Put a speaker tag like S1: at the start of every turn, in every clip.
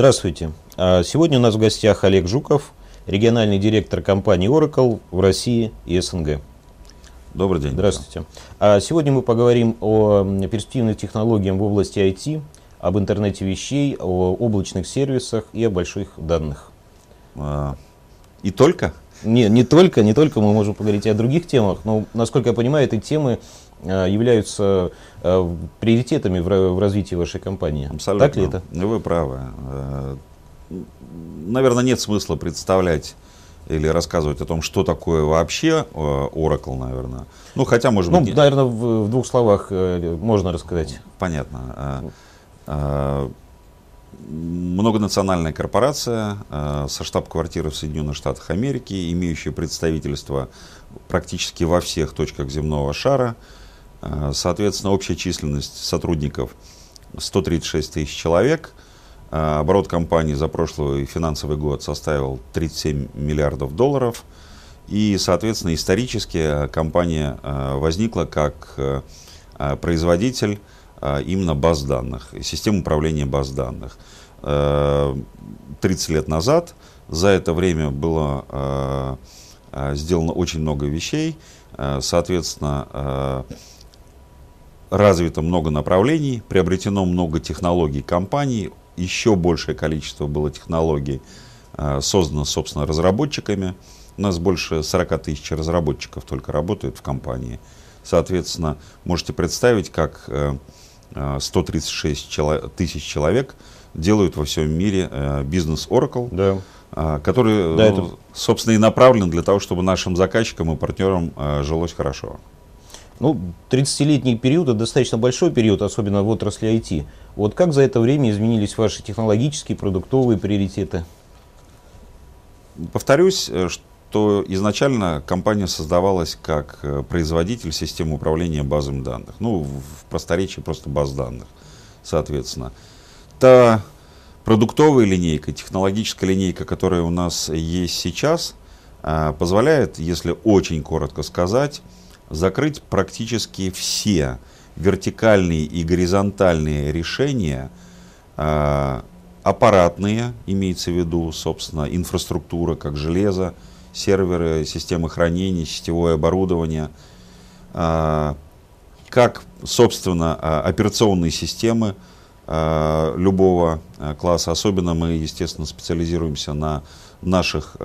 S1: Здравствуйте. А, сегодня у нас в гостях Олег Жуков, региональный директор компании Oracle в России и СНГ.
S2: Добрый день.
S1: Здравствуйте. А сегодня мы поговорим о перспективных технологиях в области IT, об интернете вещей, о облачных сервисах и о больших данных.
S2: А, и только?
S1: Не, не только, не только мы можем поговорить и о других темах, но, насколько я понимаю, эти темы являются а, приоритетами в развитии вашей компании.
S2: Абсолютно.
S1: Так ли это?
S2: Вы правы. А, наверное, нет смысла представлять или рассказывать о том, что такое вообще Oracle, наверное.
S1: Ну, хотя, может ну, быть... наверное, в, в двух словах э, можно рассказать.
S2: Понятно. Многонациональная корпорация со штаб-квартирой в Соединенных Штатах Америки, имеющая представительство практически во всех точках земного шара – Э, соответственно, общая численность сотрудников 136 тысяч человек. Э, оборот компании за прошлый финансовый год составил 37 миллиардов долларов. И, соответственно, исторически компания э, возникла как производитель именно баз данных, систем управления баз данных. 30 лет назад за это время было сделано очень много вещей. Соответственно, развито много направлений, приобретено много технологий компаний, еще большее количество было технологий э, создано, собственно, разработчиками. У нас больше 40 тысяч разработчиков только работают в компании. Соответственно, можете представить, как 136 э, тысяч человек делают во всем мире э, бизнес Oracle, да. который, да, это... собственно, и направлен для того, чтобы нашим заказчикам и партнерам жилось хорошо.
S1: Ну, 30-летний период – это достаточно большой период, особенно в отрасли IT. Вот как за это время изменились ваши технологические, продуктовые приоритеты?
S2: Повторюсь, э, что изначально компания создавалась как э, производитель системы управления базами данных. Ну, в просторечии просто баз данных, соответственно. Та продуктовая линейка, технологическая линейка, которая у нас есть сейчас, э, позволяет, если очень коротко сказать, закрыть практически все вертикальные и горизонтальные решения, а, аппаратные, имеется в виду, собственно, инфраструктура, как железо, серверы, системы хранения, сетевое оборудование, а, как, собственно, а, операционные системы любого класса. Особенно мы, естественно, специализируемся на наших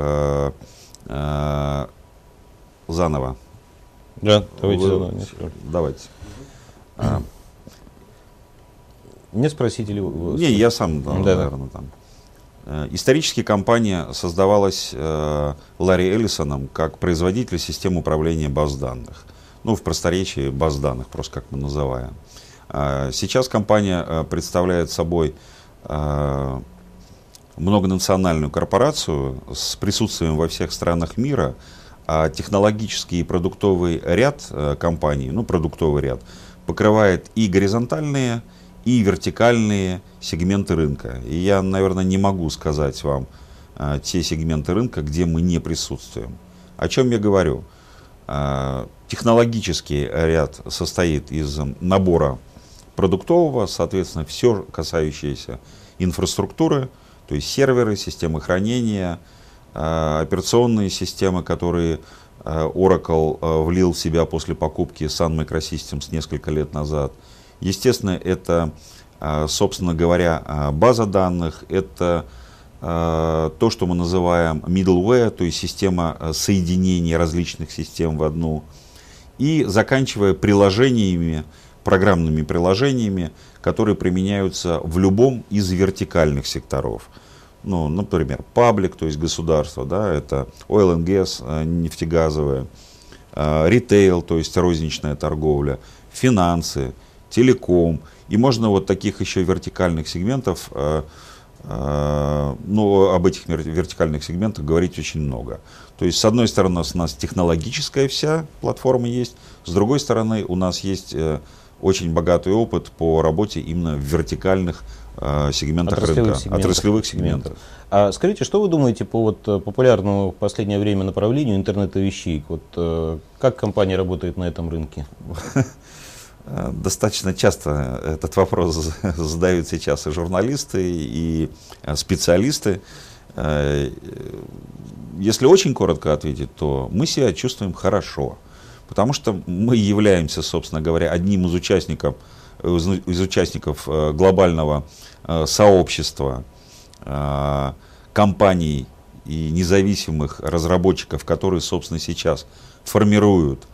S2: заново
S1: да, давайте. Вы,
S2: давайте.
S1: А. Не спросите ли вы?
S2: Не, я сам, да, да, наверное, там. Э, исторически компания создавалась э, Ларри Эллисоном как производитель систем управления баз данных. Ну, в просторечии баз данных, просто как мы называем. Э, сейчас компания э, представляет собой э, многонациональную корпорацию с присутствием во всех странах мира, а технологический и продуктовый ряд э, компаний, ну, продуктовый ряд, покрывает и горизонтальные, и вертикальные сегменты рынка. И я, наверное, не могу сказать вам а, те сегменты рынка, где мы не присутствуем. О чем я говорю? А, технологический ряд состоит из набора продуктового, соответственно, все касающееся инфраструктуры, то есть серверы, системы хранения, операционные системы, которые э, Oracle э, влил в себя после покупки Sun Microsystems несколько лет назад. Естественно, это, собственно говоря, база данных, это то, что мы называем middleware, то есть система соединения различных систем в одну, и заканчивая приложениями, программными приложениями, которые применяются в любом из вертикальных секторов – ну, например, паблик, то есть государство, да, это oil and gas, э, нефтегазовая, э, ритейл, то есть розничная торговля, финансы, телеком. И можно вот таких еще вертикальных сегментов, э, ну, об этих вертикальных сегментах говорить очень много. То есть, с одной стороны, у нас технологическая вся платформа есть, с другой стороны, у нас есть очень богатый опыт по работе именно в вертикальных э, сегментах отраслевых рынка, сегментах. отраслевых сегментах.
S1: А скажите, что вы думаете по вот э, популярному в последнее время направлению интернета вещей? Вот, э, как компания работает на этом рынке?
S2: Достаточно часто этот вопрос задают сейчас и журналисты, и э, специалисты. Э, если очень коротко ответить, то мы себя чувствуем хорошо, потому что мы являемся, собственно говоря, одним из участников, из участников глобального сообщества компаний и независимых разработчиков, которые, собственно, сейчас формируют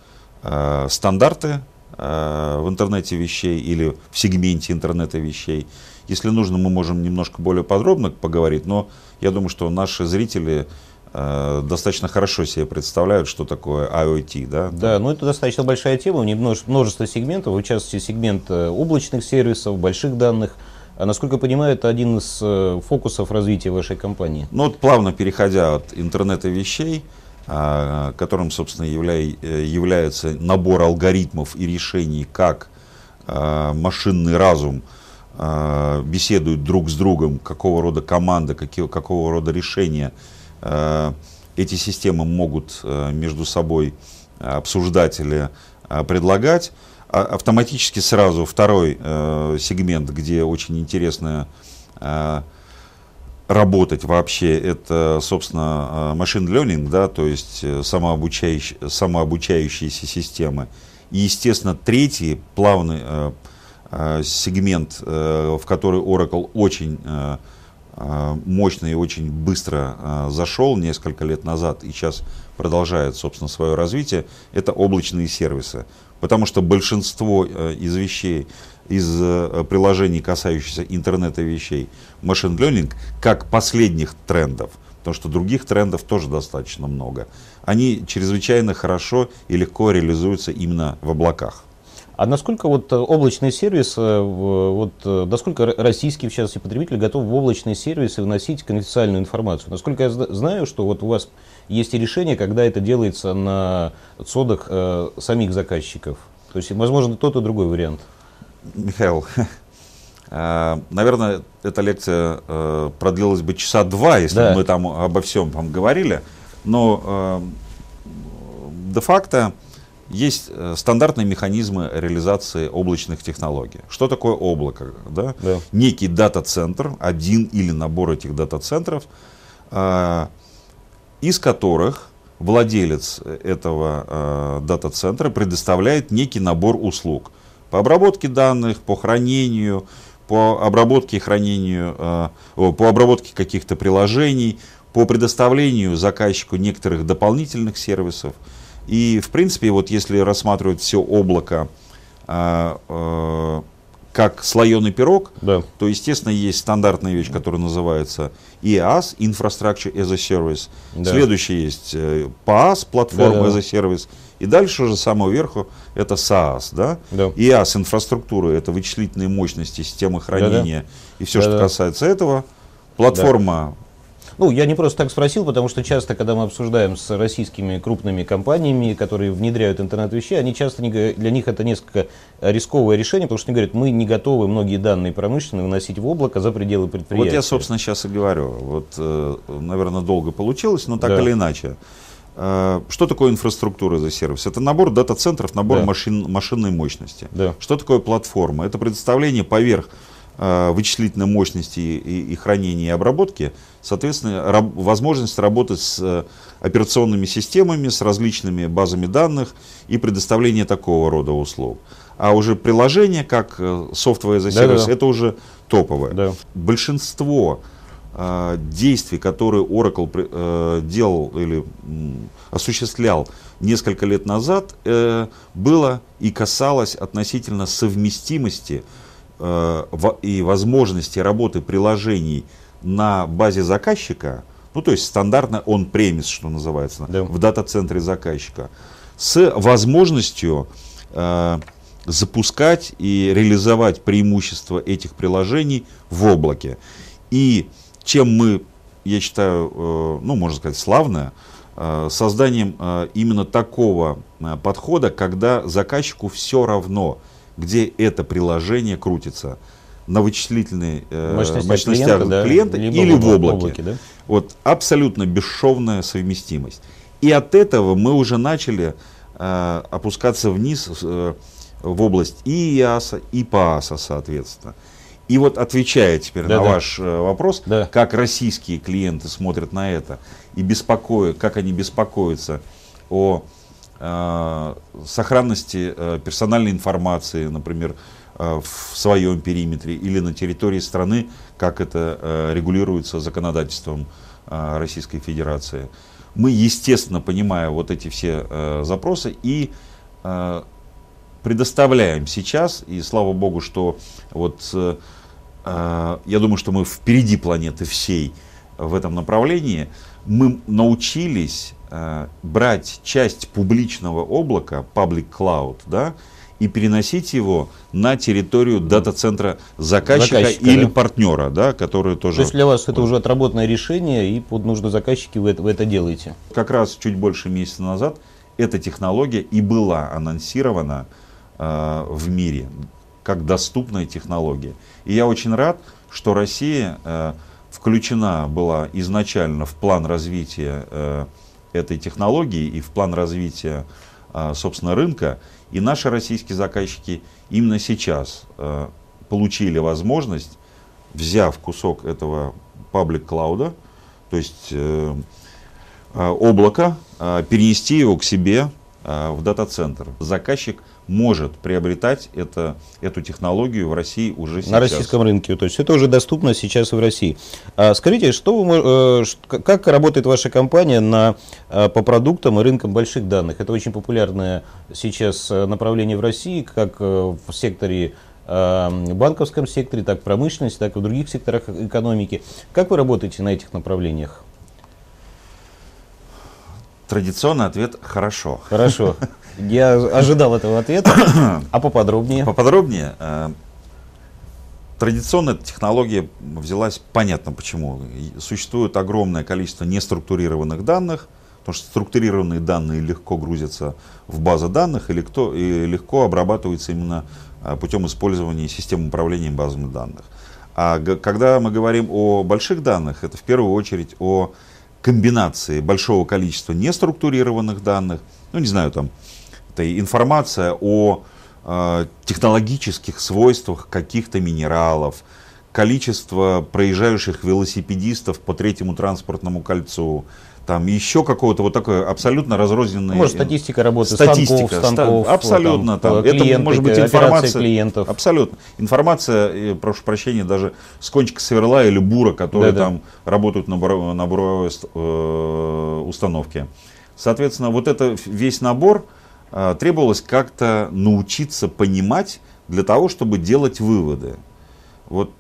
S2: стандарты Э, в интернете вещей или в сегменте интернета вещей. Если нужно, мы можем немножко более подробно поговорить, но я думаю, что наши зрители э, достаточно хорошо себе представляют, что такое IoT. Да,
S1: да ну это достаточно большая тема, у нее множество сегментов, в частности сегмент э, облачных сервисов, больших данных. А насколько я понимаю, это один из фокусов развития вашей компании.
S2: Ну вот плавно переходя от интернета вещей, а, которым, собственно, э, является набор алгоритмов и решений, как а, машинный разум а, беседует друг с другом, какого рода команды, какие, какого рода решения эти системы могут между собой обсуждать или предлагать. Автоматически сразу второй э, сегмент, где очень интересная работать вообще, это, собственно, машин э, learning, да, то есть э, самообучающие, самообучающиеся системы. И, естественно, третий плавный э, э, сегмент, э, в который Oracle очень э, э, мощно и очень быстро э, зашел несколько лет назад и сейчас продолжает, собственно, свое развитие, это облачные сервисы. Потому что большинство э, из вещей, из э, приложений, касающихся интернета вещей, машин learning, как последних трендов, потому что других трендов тоже достаточно много, они чрезвычайно хорошо и легко реализуются именно в облаках.
S1: А насколько вот э, облачный сервис, э, вот насколько российские, в частности, потребители готовы в облачные сервисы вносить конфиденциальную информацию? Насколько я знаю, что вот у вас есть и решение, когда это делается на содах э, самих заказчиков. То есть, возможно, тот и другой вариант.
S2: Михаил, э, наверное, эта лекция э, продлилась бы часа два, если да. мы там обо всем там говорили. Но э, де-факто есть стандартные механизмы реализации облачных технологий. Что такое облако? Да? Да. Некий дата-центр, один или набор этих дата-центров, из которых владелец этого дата-центра предоставляет некий набор услуг – по обработке данных, по хранению, по обработке и хранению, э, по обработке каких-то приложений, по предоставлению заказчику некоторых дополнительных сервисов. И, в принципе, вот если рассматривать все облако э, э, как слоеный пирог, да. то, естественно, есть стандартная вещь, которая называется IaaS, Infrastructure as a Service. Да. Следующее есть PaaS, Platform да, да. as a Service. И дальше уже с самого верху это SaaS, да? да. IaaS инфраструктура, это вычислительные мощности, системы хранения да, да. и все, да, что да. касается этого. Платформа
S1: ну, я не просто так спросил, потому что часто, когда мы обсуждаем с российскими крупными компаниями, которые внедряют интернет-вещей, они часто, не, для них это несколько рисковое решение, потому что они говорят, мы не готовы многие данные промышленные выносить в облако за пределы предприятия.
S2: Вот я, собственно, сейчас и говорю. Вот, э, наверное, долго получилось, но так да. или иначе. Э, что такое инфраструктура за сервис? Это набор дата-центров, набор да. машин, машинной мощности. Да. Что такое платформа? Это предоставление поверх вычислительной мощности и, и хранения и обработки, соответственно, раб, возможность работать с э, операционными системами, с различными базами данных и предоставление такого рода услуг. А уже приложение, как software за сервис, да, да. это уже топовое. Да. Большинство э, действий, которые Oracle э, делал или осуществлял несколько лет назад, э, было и касалось относительно совместимости э, и возможности работы приложений на базе заказчика, ну то есть стандартно он премис, что называется, да. в дата-центре заказчика, с возможностью э, запускать и реализовать преимущества этих приложений в облаке. И чем мы, я считаю, э, ну, можно сказать, славно, э, созданием э, именно такого подхода, когда заказчику все равно, где это приложение крутится, на вычислительной Мощности мощностях клиента, клиента да? или в облаке. облаке да? Вот абсолютно бесшовная совместимость. И от этого мы уже начали опускаться вниз в область и ИАСа, и ПАСа, соответственно. И вот отвечая теперь да, на да. ваш э, вопрос, да. как российские клиенты смотрят на это и беспокоят, как они беспокоятся о э, сохранности э, персональной информации, например, э, в своем периметре или на территории страны, как это э, регулируется законодательством э, Российской Федерации. Мы, естественно, понимая вот эти все э, запросы и э, предоставляем сейчас, и слава богу, что вот э, я думаю, что мы впереди планеты всей в этом направлении, мы научились брать часть публичного облака, public cloud, да, и переносить его на территорию дата-центра заказчика, заказчика или да? партнера, да, который тоже...
S1: То есть для вас это уже отработанное решение, и под нужды заказчики вы это, вы это делаете?
S2: Как раз чуть больше месяца назад эта технология и была анонсирована э, в мире как доступная технология. И я очень рад, что Россия э, включена была изначально в план развития э, этой технологии и в план развития, э, собственно, рынка. И наши российские заказчики именно сейчас э, получили возможность, взяв кусок этого паблик клауда, то есть э, э, облака, перенести его к себе в дата-центр. Заказчик может приобретать это, эту технологию в России уже сейчас.
S1: На российском рынке, то есть это уже доступно сейчас в России. А скажите, что вы, э, как работает ваша компания на, э, по продуктам и рынкам больших данных? Это очень популярное сейчас э, направление в России, как в секторе банковском секторе, так в промышленности, так и в других секторах экономики. Как вы работаете на этих направлениях?
S2: Традиционный ответ – хорошо.
S1: Хорошо. Я ожидал этого ответа. А поподробнее?
S2: Поподробнее. Э, традиционная технология взялась, понятно почему. Существует огромное количество неструктурированных данных, потому что структурированные данные легко грузятся в базы данных и легко, и легко обрабатываются именно э, путем использования систем управления базами данных. А когда мы говорим о больших данных, это в первую очередь о комбинации большого количества неструктурированных данных, ну не знаю, там это информация о э, технологических свойствах каких-то минералов, количество проезжающих велосипедистов по третьему транспортному кольцу, там еще какого-то вот такое абсолютно разрозненное...
S1: Может, статистика работы
S2: статистика, станков, станков абсолютно. Там, там, это может быть информация... клиентов. Абсолютно. Информация, прошу прощения, даже с кончика сверла или бура, которые да, там да. работают на, буровой, на буровой э, установке. Соответственно, вот это весь набор э, требовалось как-то научиться понимать для того, чтобы делать выводы. Вот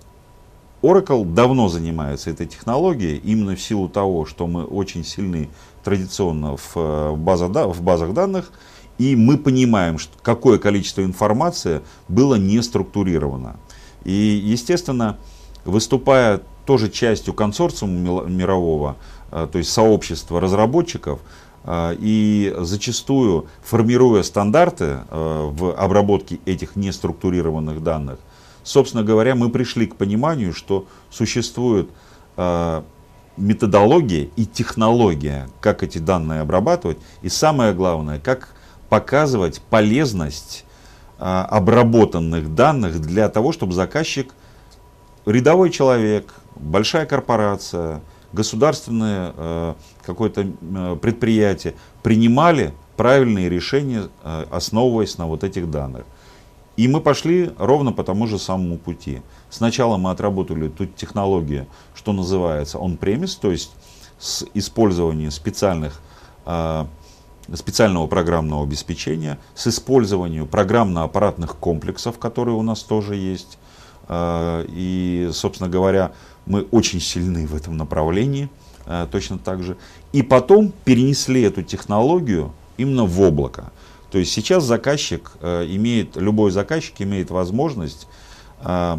S2: Oracle давно занимается этой технологией, именно в силу того, что мы очень сильны традиционно в, э, база, в базах данных, и мы понимаем, что какое количество информации было не структурировано. И, естественно, выступая тоже частью консорциума мирового, э, то есть сообщества разработчиков, э, и зачастую формируя стандарты в обработке этих неструктурированных данных, собственно говоря, мы пришли к пониманию, что существует э, методология и технология, как эти данные обрабатывать, и самое главное, как показывать полезность э, обработанных данных для того, чтобы заказчик, рядовой человек, большая корпорация, государственное э, какое-то э, предприятие принимали правильные решения, основываясь на вот этих данных. И мы пошли ровно по тому же самому пути. Сначала мы отработали ту технологию, что называется on-premise, то есть с использованием специальных, э, специального программного обеспечения, с использованием программно-аппаратных комплексов, которые у нас тоже есть. Э, и, собственно говоря, мы очень сильны в этом направлении, э, точно так же. И потом перенесли эту технологию именно в облако. То есть сейчас заказчик э, имеет, любой заказчик имеет возможность э,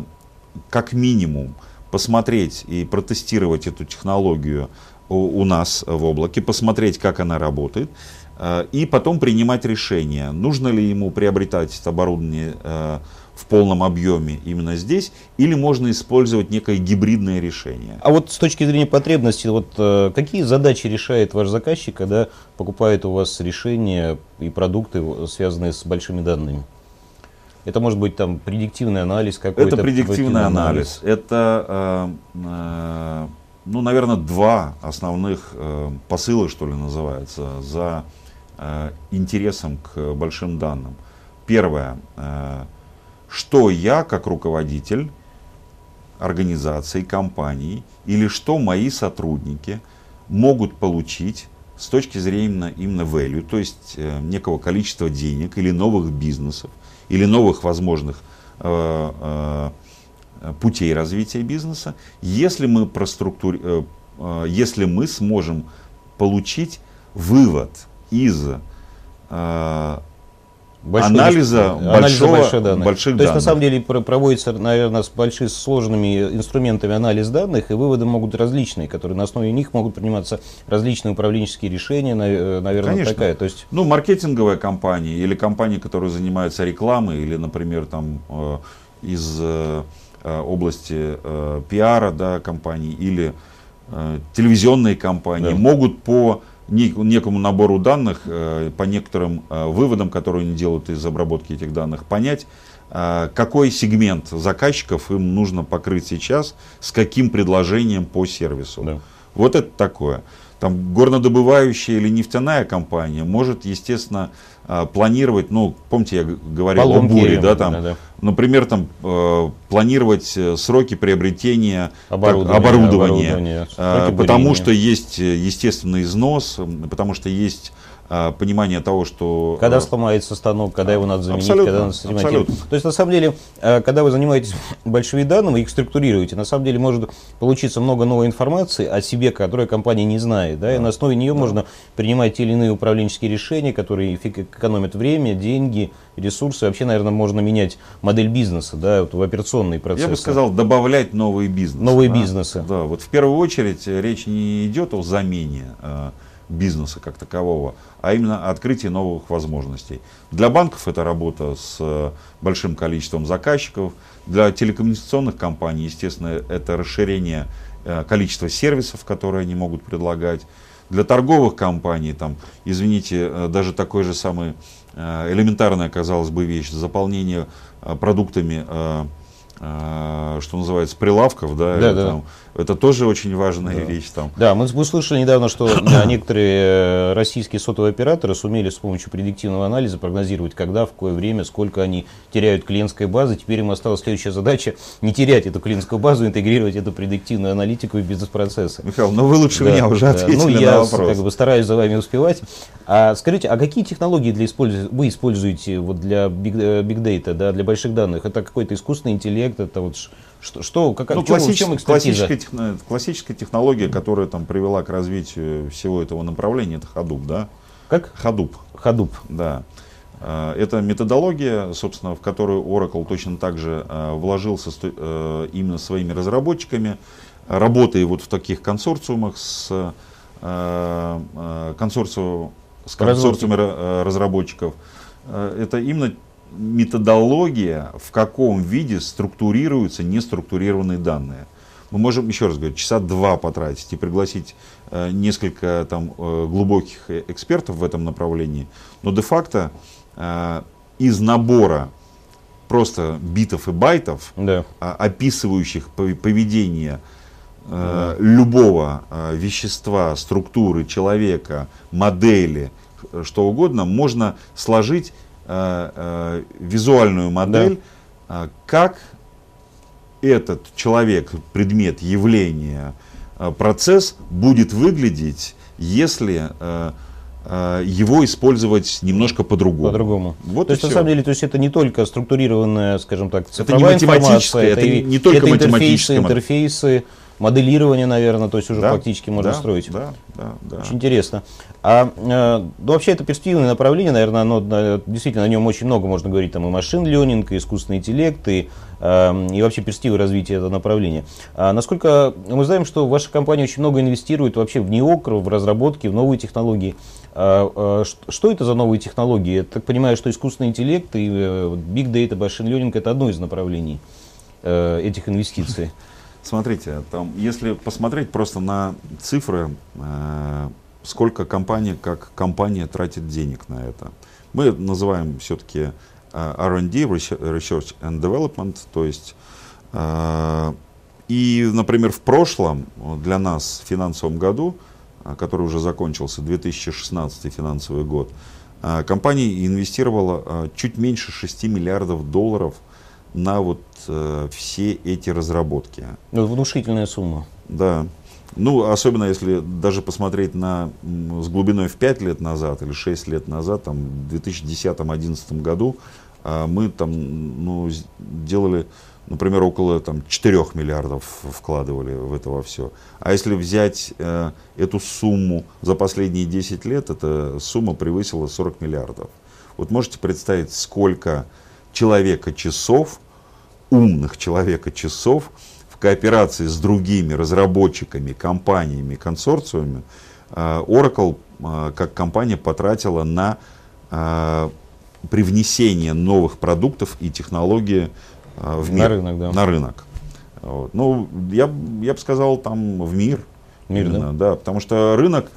S2: как минимум посмотреть и протестировать эту технологию у, нас в облаке, посмотреть, как она работает, э, и потом принимать решение, нужно ли ему приобретать это оборудование в полном объеме именно здесь, или можно использовать некое гибридное решение.
S1: А вот с точки зрения потребностей, вот э, какие задачи решает ваш заказчик, когда покупает у вас решения и продукты, связанные с большими данными? Это может быть там предиктивный анализ какой-то.
S2: Это предиктивный анализ. Это, э, э, ну, наверное, два основных э, посыла, что ли, называется, за э, интересом к большим данным. Первое, э, что я как руководитель организации, компании или что мои сотрудники могут получить с точки зрения именно value, то есть э, некого количества денег или новых бизнесов, или новых возможных э, э, путей развития бизнеса, если мы, проструктур... э, э, если мы сможем получить вывод из э, Большой, анализа,
S1: анализа
S2: большого,
S1: больших данных.
S2: больших
S1: То
S2: данных.
S1: есть, на самом деле, проводится, наверное, с большими сложными инструментами анализ данных, и выводы могут различные, которые на основе них могут приниматься различные управленческие решения, э, наверное,
S2: Конечно.
S1: такая. То есть...
S2: Ну, маркетинговая компания или компания, которая занимается рекламой, или, например, там э, из э, области пиара да, компаний, или телевизионные компании,
S1: Да.
S2: могут по некому набору данных, э, по некоторым э, выводам, которые они делают из обработки этих данных, понять, э, какой сегмент заказчиков им нужно покрыть сейчас, с каким предложением по сервису.
S1: Да.
S2: Вот это такое. Там горнодобывающая или нефтяная компания может, естественно, э, планировать, ну, помните, я говорил
S1: Поломки,
S2: о буре, да, там,
S1: да-да.
S2: например, там, э, планировать э, сроки приобретения так,
S1: Оборудование,
S2: оборудования,
S1: оборудование,
S2: э, потому
S1: бурения.
S2: что есть естественный износ, потому что есть понимание того, что...
S1: Когда
S2: э,
S1: сломается станок, когда его надо заменить,
S2: Абсолютно,
S1: когда надо
S2: абсолютно.
S1: То есть, на самом деле, э, когда вы занимаетесь большими данными, их структурируете, на самом деле может получиться много новой информации о себе, которую компания не знает. Да, и на основе нее можно принимать те или иные управленческие решения, которые экономят время, деньги, ресурсы. Вообще, наверное, можно менять модель бизнеса да, вот в операционные процессы.
S2: Я бы сказал, добавлять новые бизнесы.
S1: Новые
S2: да.
S1: бизнесы.
S2: Да, вот в первую очередь э, речь не идет о замене э, бизнеса как такового, а именно о открытии новых возможностей. Для банков это работа с э, большим количеством заказчиков, для телекоммуникационных компаний, естественно, это расширение э, количества сервисов, которые они могут предлагать. Для торговых компаний, там, извините, э, даже такой же самый элементарная, казалось бы, вещь, заполнение продуктами что называется, прилавков, да,
S1: Да, да.
S2: там, это тоже очень важная вещь там.
S1: Да, мы мы слышали недавно, что э, некоторые э, российские сотовые операторы сумели с помощью предиктивного анализа прогнозировать, когда, в какое время, сколько они теряют клиентской базы. Теперь им осталась следующая задача не терять эту клиентскую базу, интегрировать эту предиктивную аналитику в бизнес-процессы.
S2: Михаил, ну вы лучше
S1: Да,
S2: меня уже
S1: да.
S2: ответили
S1: Ну,
S2: на
S1: я
S2: вопрос.
S1: как бы стараюсь за вами успевать. А скажите, а какие технологии для использу- вы используете вот для big, э, big data, да, для больших данных? Это какой-то искусственный интеллект, это вот что, что как,
S2: Ну,
S1: в чем, экспертиза?
S2: классическая, техно- классическая технология, которая там привела к развитию всего этого направления, это Hadoop, да?
S1: Как?
S2: Hadoop,
S1: Hadoop.
S2: да. Э, Это методология, собственно, в которую Oracle точно так же э, вложился э, именно своими разработчиками, работая вот в таких консорциумах с э, э, консорциум, с консорциумами ра- разработчиков. Это именно методология, в каком виде структурируются неструктурированные данные. Мы можем, еще раз говорю, часа два потратить и пригласить э, несколько там, э, глубоких э, экспертов в этом направлении, но де-факто из набора просто битов и байтов,
S1: Да.
S2: а, описывающих пов- поведение э, любого вещества, структуры, человека, модели, что угодно, можно сложить э, э, визуальную модель, э, как этот человек, предмет, явление, э, процесс будет выглядеть, если его использовать немножко по-другому.
S1: По-другому.
S2: Вот
S1: то есть, на
S2: всё.
S1: самом деле, то есть это не только структурированная, скажем так,
S2: не
S1: цифровая
S2: математическая,
S1: информация,
S2: это
S1: и-
S2: не только
S1: это интерфейсы,
S2: математическая
S1: интерфейсы, моделирование, наверное, то есть уже
S2: Да,
S1: фактически можно
S2: да,
S1: строить.
S2: Да, да, да.
S1: Очень интересно. А э, ну, вообще это перспективное направление, наверное, оно э, действительно о нем очень много можно говорить, там и машин ленинг, и искусственный интеллект, и, э, и вообще перспективы развития этого направления. А насколько мы знаем, что ваша компания очень много инвестирует вообще в неокр, в разработки, в новые технологии. А, а, что это за новые технологии? Я так понимаю, что искусственный интеллект и э, big data, машин ленинг это одно из направлений э, этих инвестиций.
S2: Смотрите, там, если посмотреть просто на цифры, э, сколько компания как компания тратит денег на это. Мы называем все-таки R&D, Research and Development, то есть и, например, в прошлом для нас в финансовом году, который уже закончился, 2016 финансовый год, компания инвестировала чуть меньше 6 миллиардов долларов на вот все эти разработки.
S1: Ну, внушительная сумма.
S2: Да. Ну, особенно если даже посмотреть на, с глубиной в 5 лет назад или 6 лет назад, там, в 2010-2011 году, а, мы там, ну, делали, например, около там, 4 миллиардов вкладывали в это во все. А если взять э, эту сумму за последние 10 лет, эта сумма превысила 40 миллиардов. Вот можете представить, сколько человека часов, умных человека часов, кооперации с другими разработчиками, компаниями, консорциумами, э, Oracle э, как компания потратила на э, привнесение новых продуктов и технологий в мир, на рынок. Да. На рынок. Вот. Ну, я, я бы сказал, там в мир. Мир, именно, да? да? Потому что рынок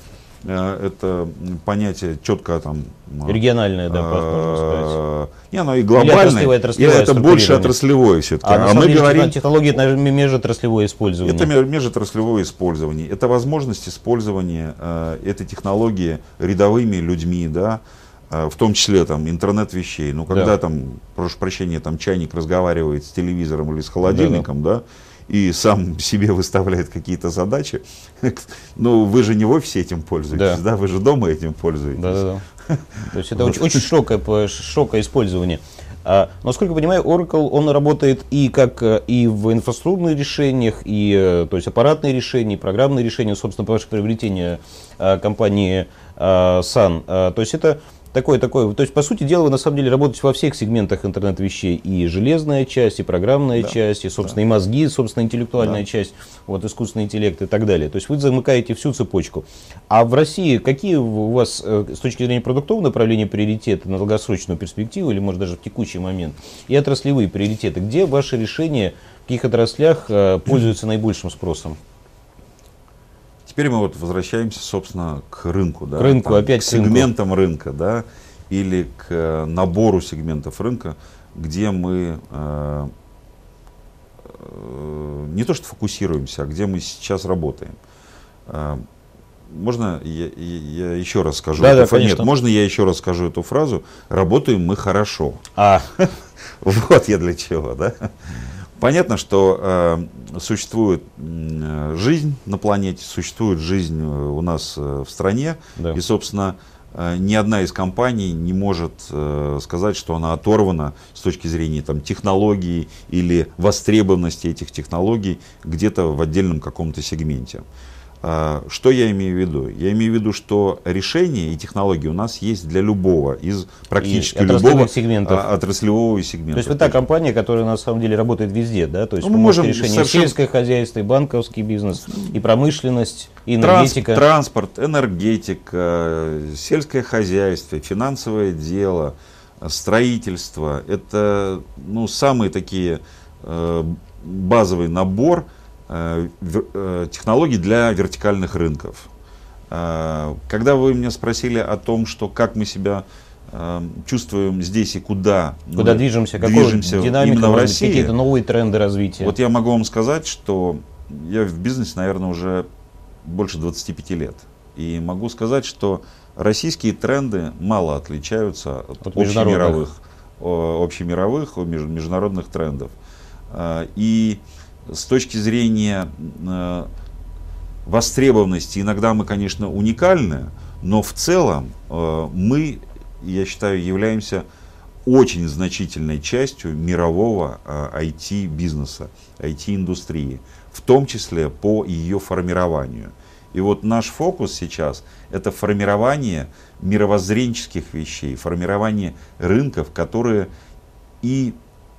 S2: Э, это понятие четко там...
S1: Э, Региональное, да, можно
S2: сказать. Не, оно и глобальное, отраслевое, это больше отраслевое все-таки.
S1: А, а мы деле, говорим... Технологии это межотраслевое использование.
S2: Это межотраслевое использование. Это возможность использования э, этой технологии рядовыми людьми, да, э, в том числе там интернет вещей. Ну, когда да. там, прошу прощения, там чайник разговаривает с телевизором или с холодильником, да, да. да и сам себе выставляет какие-то задачи, ну вы же не в офисе этим пользуетесь, да, да? вы же дома этим пользуетесь. Да, да,
S1: да. То есть это очень, очень широкое, широкое использование. А, насколько я понимаю, Oracle, он работает и как э, и в инфраструктурных решениях, и э, то есть аппаратные решения, и программные решения, собственно, по вашему приобретению э, компании Sun. То есть это такое, такое. То есть, по сути дела, вы на самом деле работаете во всех сегментах интернет-вещей. И железная часть, и программная да, часть, и, собственно, да. и мозги, собственно, интеллектуальная да. часть, вот, искусственный интеллект и так далее. То есть, вы замыкаете всю цепочку. А в России какие у вас, э, с точки зрения продуктового направления, приоритеты на долгосрочную перспективу, или, может, даже в текущий момент, и отраслевые приоритеты? Где ваши решения, в каких отраслях э, пользуются наибольшим спросом?
S2: Теперь мы вот возвращаемся, собственно, к рынку, да,
S1: к рынку, там, опять
S2: к сегментам рынка, да, или к э, набору сегментов рынка, где мы э, э, не то что фокусируемся, а где мы сейчас работаем. Э, можно я, я еще раз скажу?
S1: Да, эту, да, Нет,
S2: можно я еще раз скажу эту фразу? Работаем мы хорошо.
S1: А.
S2: Вот я для чего, да? Понятно, что э, существует э, жизнь на планете, существует жизнь э, у нас э, в стране, да. и, собственно, э, ни одна из компаний не может э, сказать, что она оторвана с точки зрения там, технологий или востребованности этих технологий где-то в отдельном каком-то сегменте. А, что я имею в виду? Я имею в виду, что решения и технологии у нас есть для любого из практически любого
S1: сегментов.
S2: А, отраслевого сегмента.
S1: То есть вы та компания, которая на самом деле работает везде, да? То есть ну, мы можем решение совершенно... сельское хозяйство, и банковский бизнес, и промышленность, и энергетика.
S2: Транспорт, энергетика, сельское хозяйство, финансовое дело, строительство. Это ну, самые такие э, базовый набор технологий для вертикальных рынков. Э, когда вы меня спросили о том, что как мы себя чувствуем здесь и куда,
S1: куда мы движемся, движемся именно в России, какие-то новые тренды развития.
S2: Вот я могу вам сказать, что я в бизнесе, наверное, уже больше 25 лет. И могу сказать, что российские тренды мало отличаются от, от общемировых, общемировых, международных трендов. И с точки зрения э, востребованности, иногда мы, конечно, уникальны, но в целом э, мы, я считаю, являемся очень значительной частью мирового IT-бизнеса, э, IT-индустрии, в том числе по ее формированию. И вот наш фокус сейчас – это формирование мировоззренческих вещей, формирование рынков, которые и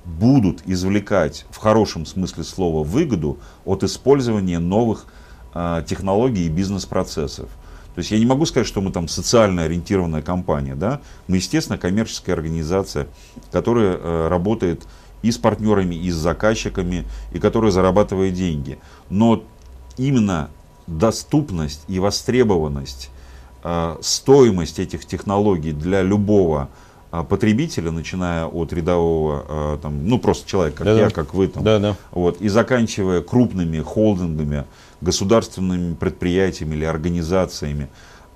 S2: будут извлекать в хорошем смысле слова выгоду от использования новых э, технологий и бизнес-процессов. То есть я не могу сказать, что мы там социально ориентированная компания. Да? Мы, естественно, коммерческая организация, которая э, работает и с партнерами, и с заказчиками, и которая зарабатывает деньги. Но именно доступность и востребованность, э, стоимость этих технологий для любого потребителя, начиная от рядового, а, там, ну просто человека, как да, я, как вы, там,
S1: да, да.
S2: Вот, и заканчивая крупными холдингами, государственными предприятиями или организациями.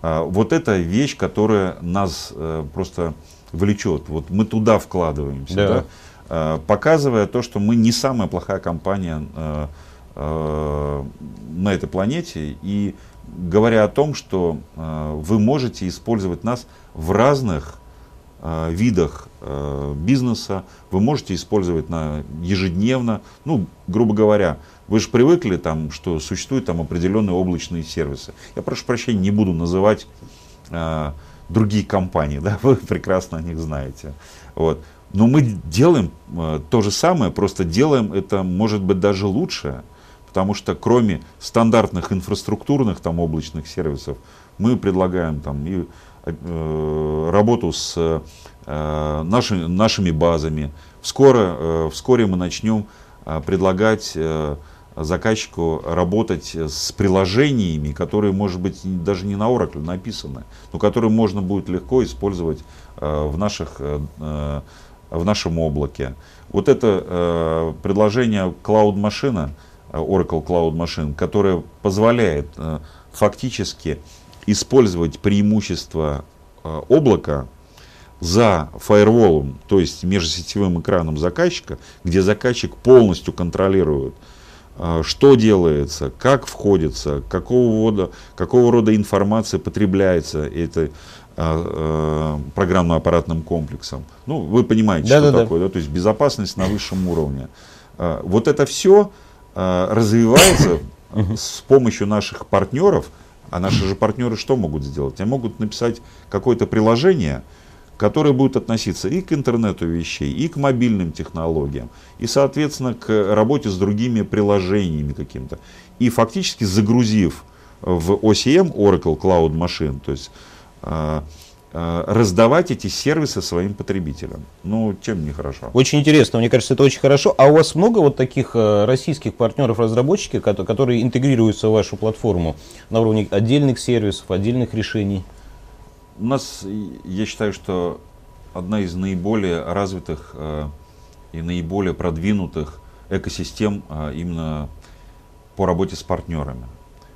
S2: А, вот это вещь, которая нас э, просто влечет. Вот мы туда вкладываемся, да. Да? показывая то, что мы не самая плохая компания э, э, на этой планете и говоря о том, что вы можете использовать нас в разных видах э, бизнеса вы можете использовать на ежедневно, ну, грубо говоря, вы же привыкли, там, что существуют там определенные облачные сервисы. Я прошу прощения, не буду называть э, другие компании, да, вы прекрасно о них знаете. Вот. Но мы делаем э, то же самое, просто делаем это, может быть, даже лучше, потому что кроме стандартных инфраструктурных там облачных сервисов, мы предлагаем там и Э, работу с э, нашими, нашими базами. Вскоре, э, вскоре мы начнем предлагать заказчику работать с приложениями, которые, может быть, даже не на Oracle написаны, но которые можно будет легко использовать в, наших, в нашем облаке. Вот это предложение Cloud Machine, Oracle Cloud Machine, которое позволяет фактически использовать преимущество э, облака за фаерволом, то есть межсетевым экраном заказчика, где заказчик полностью контролирует, э, что делается, как входится, какого рода, какого рода информация потребляется этой э, программно-аппаратным комплексом. Ну, вы понимаете, да, что да, такое, да. да, то есть безопасность на высшем уровне. Вот это все развивается с помощью наших партнеров, а наши же партнеры что могут сделать? Они могут написать какое-то приложение, которое будет относиться и к интернету вещей, и к мобильным технологиям, и, соответственно, к работе с другими приложениями каким-то. И фактически загрузив в OCM Oracle Cloud Machine, то есть а, раздавать эти сервисы своим потребителям. Ну, чем не хорошо?
S1: Очень интересно, мне кажется, это очень хорошо. А у вас много вот таких э, российских партнеров-разработчиков, которые интегрируются в вашу платформу на уровне отдельных сервисов, отдельных решений?
S2: У нас, я считаю, что одна из наиболее развитых э, и наиболее продвинутых экосистем именно по работе с партнерами.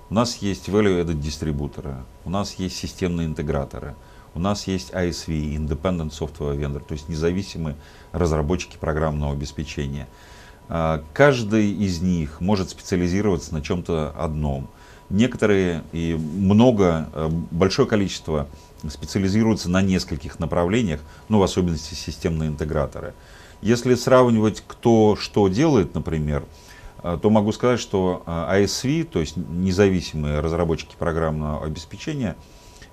S2: У нас есть value-added дистрибуторы, у нас есть системные интеграторы – у нас есть ISV, Independent Software Vendor, то есть независимые разработчики программного обеспечения. А, каждый из них может специализироваться на чем-то одном. Некоторые и много, э, большое количество специализируются на нескольких направлениях, ну, в особенности системные интеграторы. Если сравнивать, кто что делает, например, э, то могу сказать, что ISV, то есть независимые разработчики программного обеспечения,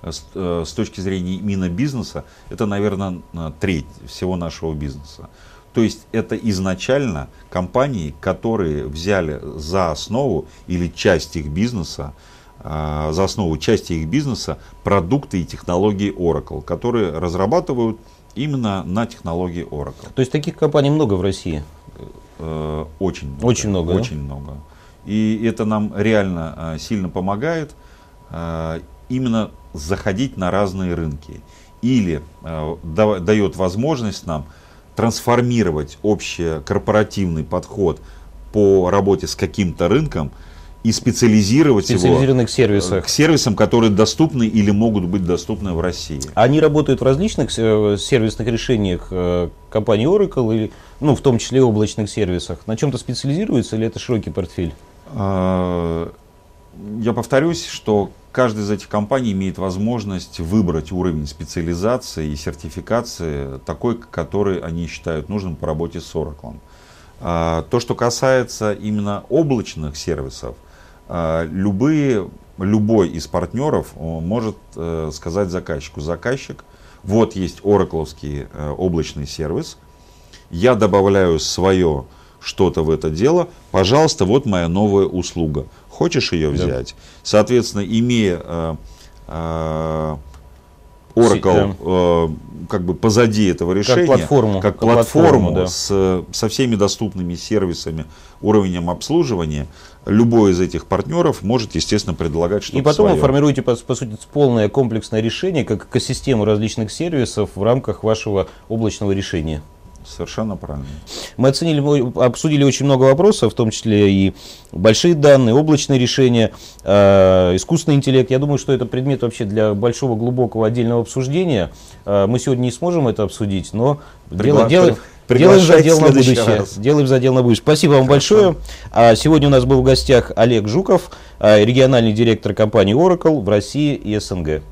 S2: Э, с, точки зрения именно бизнеса, это, наверное, треть всего нашего бизнеса. То есть это изначально компании, которые взяли за основу или часть их бизнеса, э, за основу части их бизнеса продукты и технологии Oracle, которые разрабатывают именно на технологии Oracle.
S1: То есть таких компаний много в России?
S2: Э, очень много.
S1: Очень много.
S2: Очень да? много. И это нам реально сильно помогает именно заходить на разные рынки. Или э, дает возможность нам трансформировать общий корпоративный подход по работе с каким-то рынком и специализировать
S1: его сервисах.
S2: к сервисам, которые доступны или могут быть доступны в России.
S1: Они работают в различных э, сервисных решениях э, компании Oracle, или, ну, в том числе и облачных сервисах. На чем-то специализируются или это широкий портфель?
S2: Я повторюсь, что каждая из этих компаний имеет возможность выбрать уровень специализации и сертификации такой, который они считают нужным по работе с Oracle. А, то, что касается именно облачных сервисов, а, любые, любой из партнеров может э, сказать заказчику, заказчик, вот есть Oracle э, облачный сервис, я добавляю свое что-то в это дело, пожалуйста, вот моя новая услуга. Хочешь ее взять? Да. Соответственно, имея э, э, Oracle э, как бы позади этого решения,
S1: как платформу,
S2: как,
S1: как
S2: платформу,
S1: платформу да.
S2: с, со всеми доступными сервисами, уровнем обслуживания, любой из этих партнеров может, естественно, предлагать что-то
S1: И потом
S2: свое.
S1: вы формируете, по, по сути, полное комплексное решение, как экосистему различных сервисов в рамках вашего облачного решения.
S2: Совершенно правильно.
S1: Мы оценили, обсудили очень много вопросов, в том числе и большие данные, облачные решения, э, искусственный интеллект. Я думаю, что это предмет вообще для большого, глубокого отдельного обсуждения. Э, мы сегодня не сможем это обсудить, но
S2: Пригла...
S1: дело, делаем задел на будущее.
S2: раз.
S1: Делаем задел на будущее. Спасибо вам
S2: Хорошо.
S1: большое. А сегодня у нас был в гостях Олег Жуков, э, региональный директор компании Oracle в России и СНГ.